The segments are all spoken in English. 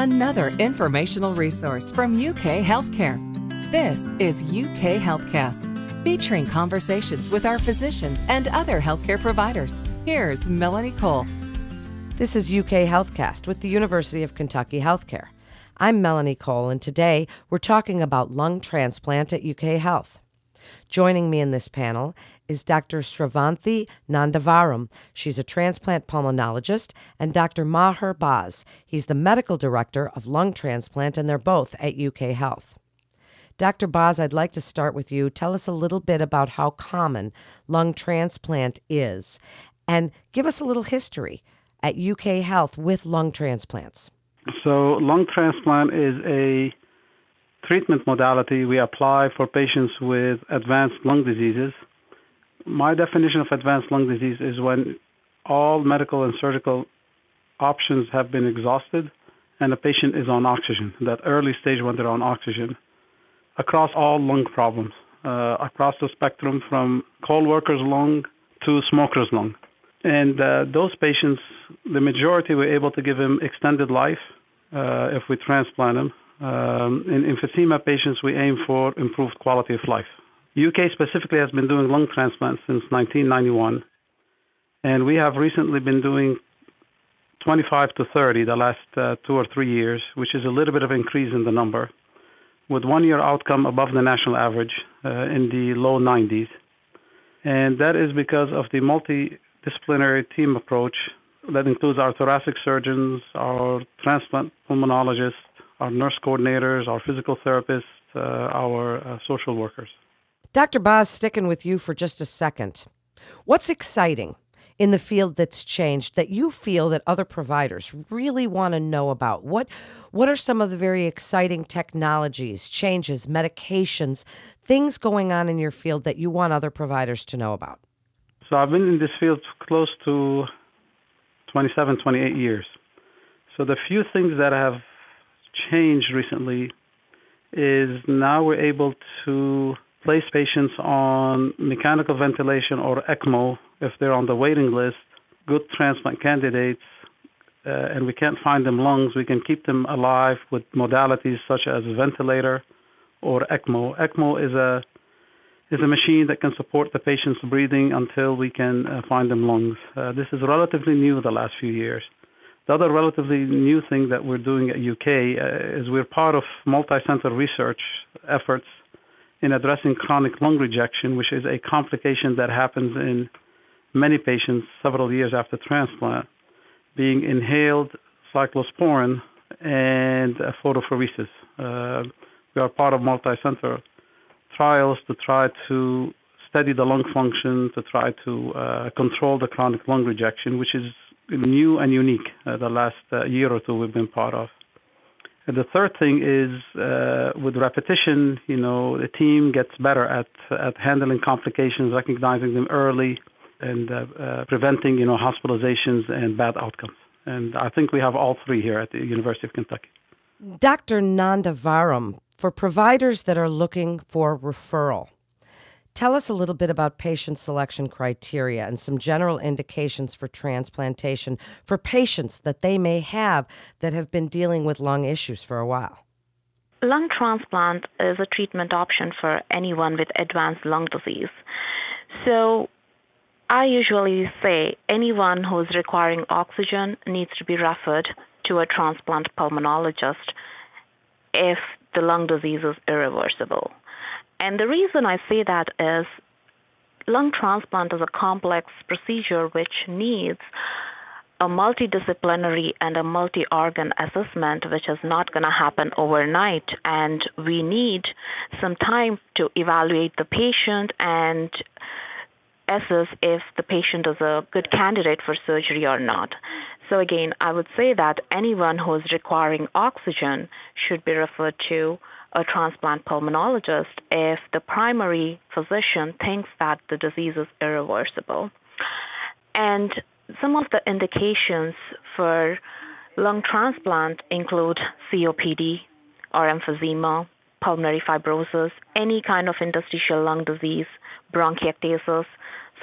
another informational resource from UK Healthcare. This is UK Healthcast, featuring conversations with our physicians and other healthcare providers. Here's Melanie Cole. This is UK Healthcast with the University of Kentucky Healthcare. I'm Melanie Cole, and today we're talking about lung transplant at UK Health. Joining me in this panel is Dr. Sravanthi Nandavaram. She's a transplant pulmonologist, and Dr. Maher Baz. He's the medical director of lung transplant, and they're both at UK Health. Dr. Baz, I'd like to start with you. Tell us a little bit about how common lung transplant is, and give us a little history at UK Health with lung transplants. So, lung transplant is a treatment modality we apply for patients with advanced lung diseases my definition of advanced lung disease is when all medical and surgical options have been exhausted and the patient is on oxygen, that early stage when they're on oxygen, across all lung problems, uh, across the spectrum from coal worker's lung to smoker's lung. And uh, those patients, the majority, we're able to give them extended life uh, if we transplant them. Um, in emphysema patients, we aim for improved quality of life. UK specifically has been doing lung transplants since 1991, and we have recently been doing 25 to 30 the last uh, two or three years, which is a little bit of increase in the number, with one year outcome above the national average uh, in the low 90s. And that is because of the multidisciplinary team approach that includes our thoracic surgeons, our transplant pulmonologists, our nurse coordinators, our physical therapists, uh, our uh, social workers. Dr. Baz, sticking with you for just a second. What's exciting in the field that's changed that you feel that other providers really want to know about? What what are some of the very exciting technologies, changes, medications, things going on in your field that you want other providers to know about? So I've been in this field close to 27, 28 years. So the few things that have changed recently is now we're able to place patients on mechanical ventilation or ECMO if they're on the waiting list, good transplant candidates, uh, and we can't find them lungs, we can keep them alive with modalities such as ventilator or ECMO. ECMO is a is a machine that can support the patient's breathing until we can uh, find them lungs. Uh, this is relatively new the last few years. The other relatively new thing that we're doing at UK uh, is we're part of multi-center research efforts in addressing chronic lung rejection, which is a complication that happens in many patients several years after transplant, being inhaled cyclosporin and photopheresis. Uh, we are part of multi-center trials to try to study the lung function, to try to uh, control the chronic lung rejection, which is new and unique uh, the last uh, year or two we've been part of. And the third thing is uh, with repetition, you know, the team gets better at at handling complications, recognizing them early, and uh, uh, preventing, you know, hospitalizations and bad outcomes. And I think we have all three here at the University of Kentucky. Dr. Nandavaram, for providers that are looking for referral, Tell us a little bit about patient selection criteria and some general indications for transplantation for patients that they may have that have been dealing with lung issues for a while. Lung transplant is a treatment option for anyone with advanced lung disease. So, I usually say anyone who is requiring oxygen needs to be referred to a transplant pulmonologist if the lung disease is irreversible. And the reason I say that is lung transplant is a complex procedure which needs a multidisciplinary and a multi organ assessment, which is not going to happen overnight. And we need some time to evaluate the patient and assess if the patient is a good candidate for surgery or not. So, again, I would say that anyone who is requiring oxygen should be referred to a transplant pulmonologist if the primary physician thinks that the disease is irreversible. And some of the indications for lung transplant include COPD or emphysema, pulmonary fibrosis, any kind of interstitial lung disease, bronchiectasis,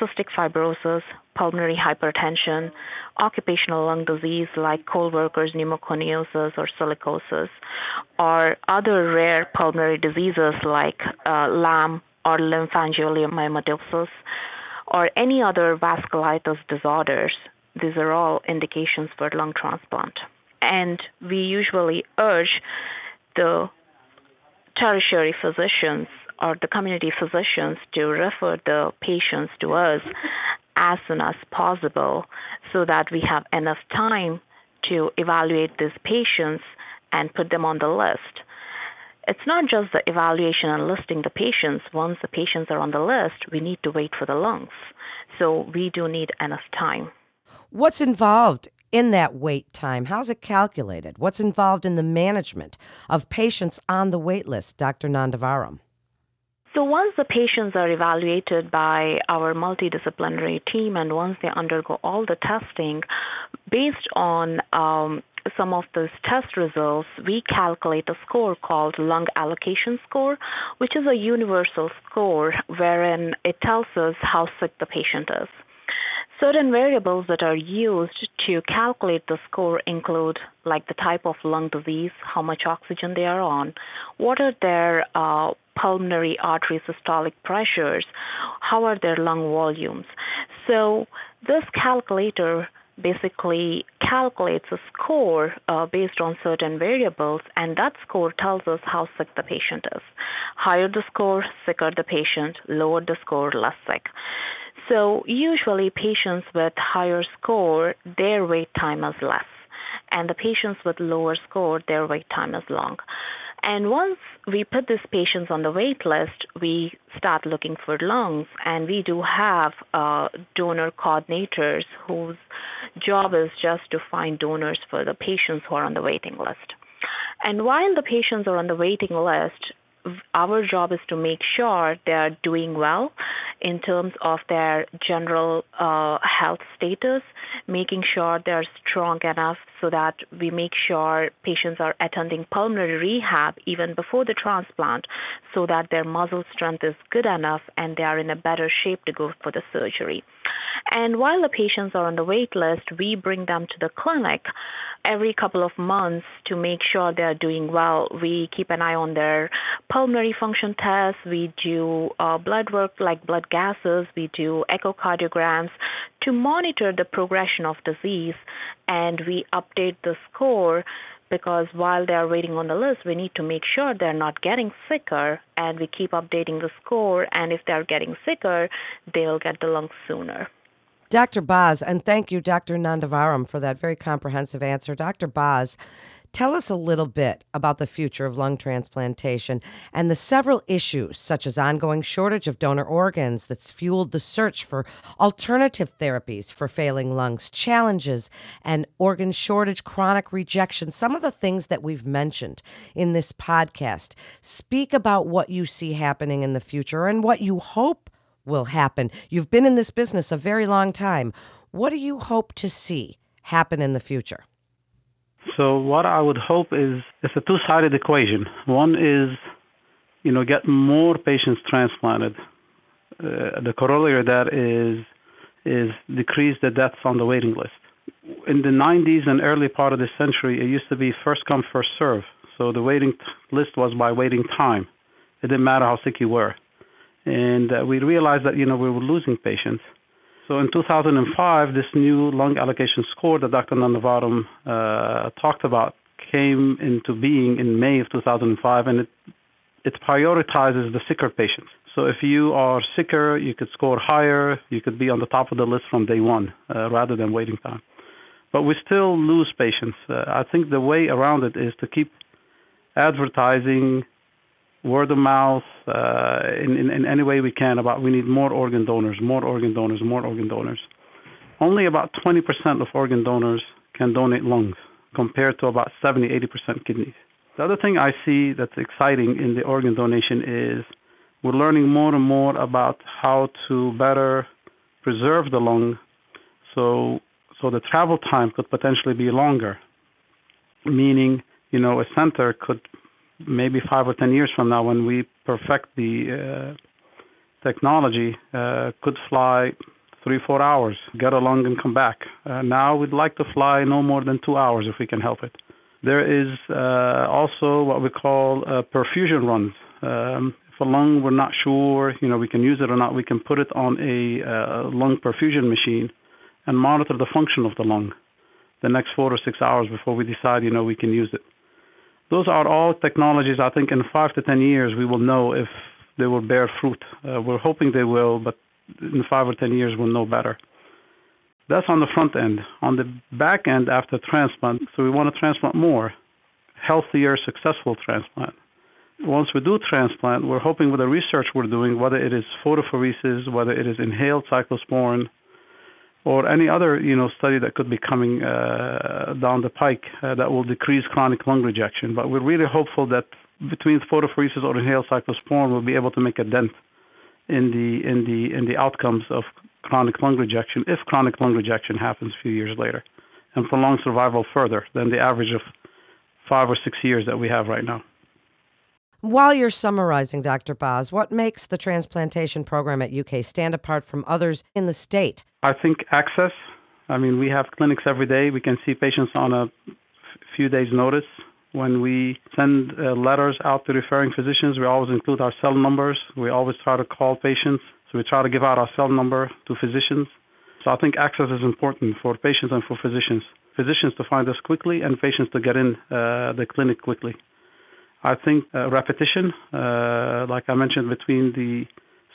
cystic fibrosis, pulmonary hypertension, occupational lung disease like coal workers pneumoconiosis or silicosis, or other rare pulmonary diseases like uh, LAM or lymphangioliomyomatosis, or any other vasculitis disorders. These are all indications for lung transplant. And we usually urge the tertiary physicians or the community physicians to refer the patients to us as soon as possible so that we have enough time to evaluate these patients and put them on the list. It's not just the evaluation and listing the patients. Once the patients are on the list, we need to wait for the lungs. So we do need enough time. What's involved in that wait time? How's it calculated? What's involved in the management of patients on the wait list, Dr. Nandavaram? So once the patients are evaluated by our multidisciplinary team and once they undergo all the testing, based on um, some of those test results, we calculate a score called lung allocation score, which is a universal score wherein it tells us how sick the patient is. Certain variables that are used to calculate the score include like the type of lung disease, how much oxygen they are on, what are their uh, pulmonary artery systolic pressures, how are their lung volumes. So this calculator basically calculates a score uh, based on certain variables, and that score tells us how sick the patient is. Higher the score, sicker the patient, lower the score, less sick. So usually patients with higher score, their wait time is less. And the patients with lower score, their wait time is long. And once we put these patients on the wait list, we start looking for lungs, and we do have uh, donor coordinators whose job is just to find donors for the patients who are on the waiting list. And while the patients are on the waiting list, our job is to make sure they are doing well in terms of their general uh, health status, making sure they're strong enough so that we make sure patients are attending pulmonary rehab even before the transplant so that their muscle strength is good enough and they are in a better shape to go for the surgery. And while the patients are on the wait list, we bring them to the clinic every couple of months to make sure they're doing well. We keep an eye on their pulmonary function tests. We do uh, blood work like blood gases. We do echocardiograms to monitor the progression of disease. And we update the score because while they're waiting on the list, we need to make sure they're not getting sicker and we keep updating the score. And if they're getting sicker, they'll get the lungs sooner. Dr. Baz, and thank you, Dr. Nandavaram, for that very comprehensive answer. Dr. Baz, tell us a little bit about the future of lung transplantation and the several issues, such as ongoing shortage of donor organs that's fueled the search for alternative therapies for failing lungs, challenges and organ shortage, chronic rejection, some of the things that we've mentioned in this podcast. Speak about what you see happening in the future and what you hope will happen. You've been in this business a very long time. What do you hope to see happen in the future? So what I would hope is it's a two-sided equation. One is, you know, get more patients transplanted. Uh, the corollary of that is is decrease the deaths on the waiting list. In the 90s and early part of the century, it used to be first come first serve. So the waiting list was by waiting time. It didn't matter how sick you were and uh, we realized that you know we were losing patients. So in 2005, this new lung allocation score that Dr. Nandavaram uh, talked about came into being in May of 2005, and it it prioritizes the sicker patients. So if you are sicker, you could score higher. You could be on the top of the list from day one uh, rather than waiting time. But we still lose patients. Uh, I think the way around it is to keep advertising word of mouth, uh, in, in, in any way we can about we need more organ donors, more organ donors, more organ donors. Only about 20% of organ donors can donate lungs compared to about 70, 80% kidneys. The other thing I see that's exciting in the organ donation is we're learning more and more about how to better preserve the lung so so the travel time could potentially be longer meaning you know a center could maybe five or ten years from now, when we perfect the uh, technology, uh, could fly three, four hours, get a lung and come back. Uh, now we'd like to fly no more than two hours if we can help it. There is also what we call perfusion runs. Um, if a lung we're not sure, you know, we can use it or not, we can put it on a lung perfusion machine and monitor the function of the lung the next four or six hours before we decide, you know, we can use it. Those are all technologies. I think in five to ten years we will know if they will bear fruit. Uh, we're hoping they will, but in five or ten years we'll know better. That's on the front end. On the back end, after transplant, so we want to transplant more, healthier, successful transplant. Once we do transplant, we're hoping with the research we're doing, whether it is photopheresis, whether it is inhaled cyclosporin, or any other you know study that could be coming uh, down the pike uh, that will decrease chronic lung rejection. But we're really hopeful that between photopheresis or inhaled cyclosporin, we'll be able to make a dent in the in the in the outcomes of chronic lung rejection if chronic lung rejection happens a few years later, and prolong survival further than the average of five or six years that we have right now. While you're summarizing, Dr. Baz, what makes the transplantation program at UK stand apart from others in the state? I think access. I mean, we have clinics every day. We can see patients on a few days' notice. When we send uh, letters out to referring physicians, we always include our cell numbers. We always try to call patients. So we try to give out our cell number to physicians. So I think access is important for patients and for physicians. Physicians to find us quickly and patients to get in uh, the clinic quickly. I think uh, repetition, uh, like I mentioned, between the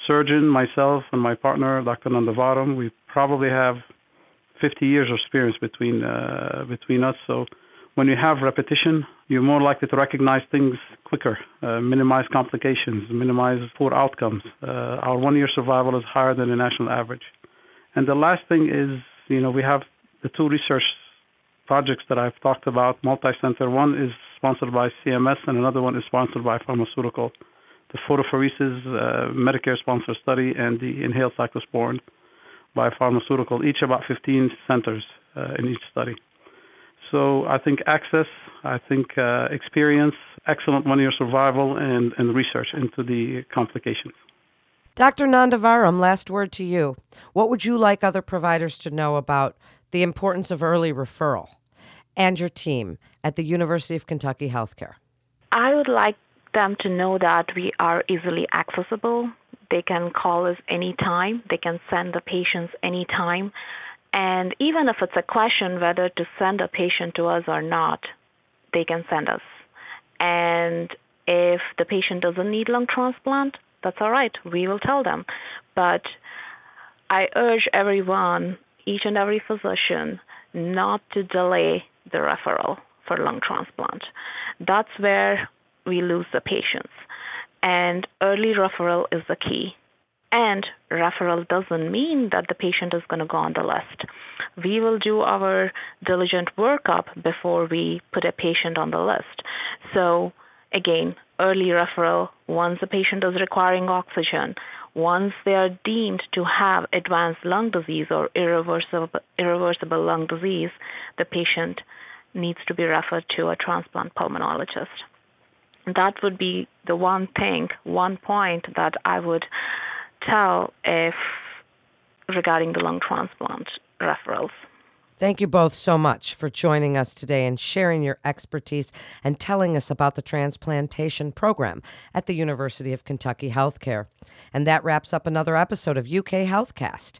surgeon, myself, and my partner, Dr. Nandavaram, we probably have 50 years of experience between uh, between us. So when you have repetition, you're more likely to recognize things quicker, uh, minimize complications, minimize poor outcomes. Uh, our one-year survival is higher than the national average. And the last thing is, you know, we have the two research projects that I've talked about, multi-center. One is sponsored by CMS, and another one is sponsored by pharmaceutical. The photopheresis uh, Medicare sponsored study and the inhaled cyclosporin by pharmaceutical, each about 15 centers uh, in each study. So I think access, I think uh, experience, excellent one-year survival, and, and research into the complications. Dr. Nandavaram, last word to you. What would you like other providers to know about the importance of early referral and your team at the University of Kentucky Healthcare? I would like them to know that we are easily accessible. They can call us anytime, they can send the patients anytime. And even if it's a question whether to send a patient to us or not, they can send us. And if the patient doesn't need lung transplant, that's all right. We will tell them. But I urge everyone, each and every physician, not to delay the referral for lung transplant. That's where we lose the patients. And early referral is the key. And referral doesn't mean that the patient is going to go on the list. We will do our diligent workup before we put a patient on the list. So, again, early referral once a patient is requiring oxygen, once they are deemed to have advanced lung disease or irreversible, irreversible lung disease, the patient needs to be referred to a transplant pulmonologist. That would be the one thing, one point that I would tell if regarding the lung transplant referrals. Thank you both so much for joining us today and sharing your expertise and telling us about the transplantation program at the University of Kentucky Healthcare. And that wraps up another episode of UK Healthcast.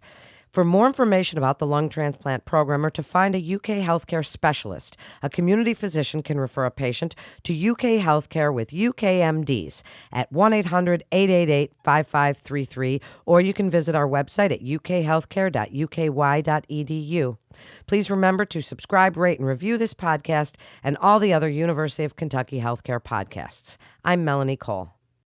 For more information about the lung transplant program or to find a UK healthcare specialist, a community physician can refer a patient to UK Healthcare with UKMDs at 1 800 888 5533, or you can visit our website at ukhealthcare.uky.edu. Please remember to subscribe, rate, and review this podcast and all the other University of Kentucky Healthcare podcasts. I'm Melanie Cole.